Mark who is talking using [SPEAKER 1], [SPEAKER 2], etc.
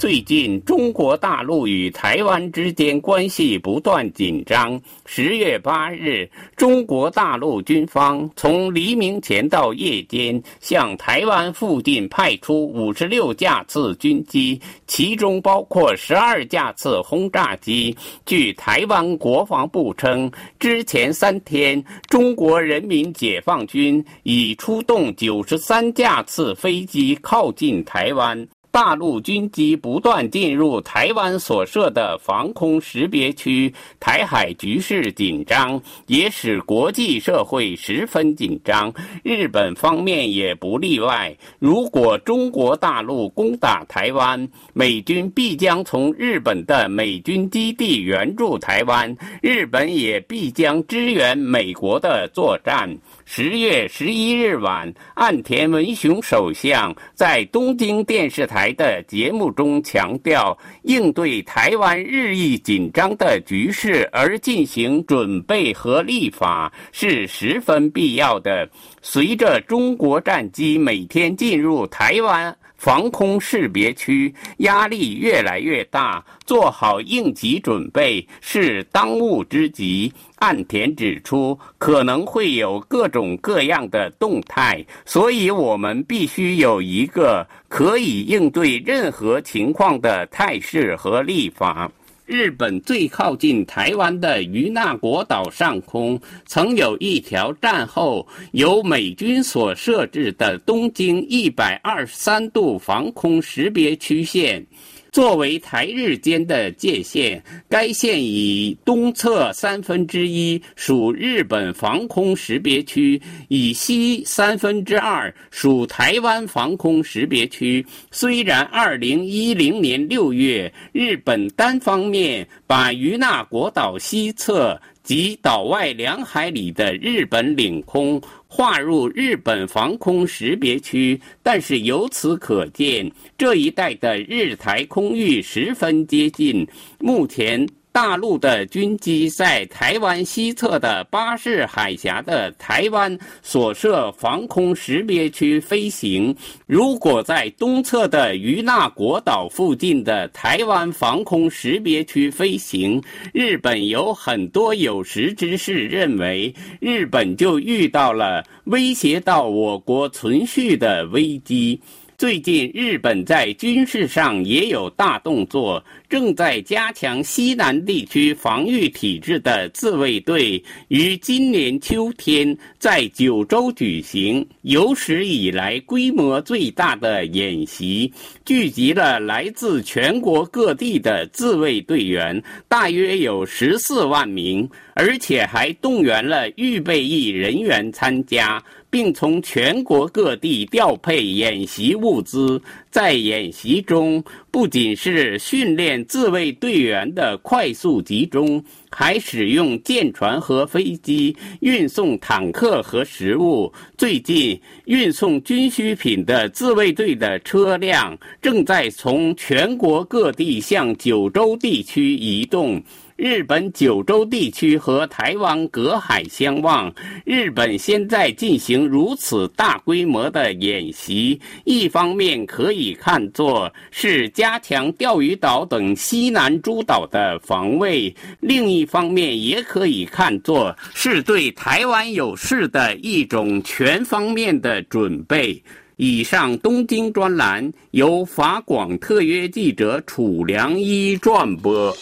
[SPEAKER 1] 最近，中国大陆与台湾之间关系不断紧张。十月八日，中国大陆军方从黎明前到夜间，向台湾附近派出五十六架次军机，其中包括十二架次轰炸机。据台湾国防部称，之前三天，中国人民解放军已出动九十三架次飞机靠近台湾。大陆军机不断进入台湾所设的防空识别区，台海局势紧张，也使国际社会十分紧张。日本方面也不例外。如果中国大陆攻打台湾，美军必将从日本的美军基地援助台湾，日本也必将支援美国的作战。十月十一日晚，岸田文雄首相在东京电视台的节目中强调，应对台湾日益紧张的局势而进行准备和立法是十分必要的。随着中国战机每天进入台湾，防空识别区压力越来越大，做好应急准备是当务之急。岸田指出，可能会有各种各样的动态，所以我们必须有一个可以应对任何情况的态势和立法。日本最靠近台湾的与那国岛上空，曾有一条战后由美军所设置的东经一百二十三度防空识别区线。作为台日间的界限，该线以东侧三分之一属日本防空识别区，以西三分之二属台湾防空识别区。虽然二零一零年六月，日本单方面把于那国岛西侧及岛外两海里的日本领空。划入日本防空识别区，但是由此可见，这一带的日台空域十分接近。目前。大陆的军机在台湾西侧的巴士海峡的台湾所设防空识别区飞行，如果在东侧的于那国岛附近的台湾防空识别区飞行，日本有很多有识之士认为，日本就遇到了威胁到我国存续的危机。最近，日本在军事上也有大动作，正在加强西南地区防御体制的自卫队于今年秋天在九州举行有史以来规模最大的演习，聚集了来自全国各地的自卫队员，大约有十四万名，而且还动员了预备役人员参加。并从全国各地调配演习物资，在演习中不仅是训练自卫队员的快速集中，还使用舰船和飞机运送坦克和食物。最近，运送军需品的自卫队的车辆正在从全国各地向九州地区移动。日本九州地区和台湾隔海相望，日本现在进行如此大规模的演习，一方面可以看作是加强钓鱼岛等西南诸岛的防卫，另一方面也可以看作是对台湾有事的一种全方面的准备。以上东京专栏由法广特约记者楚良一转播。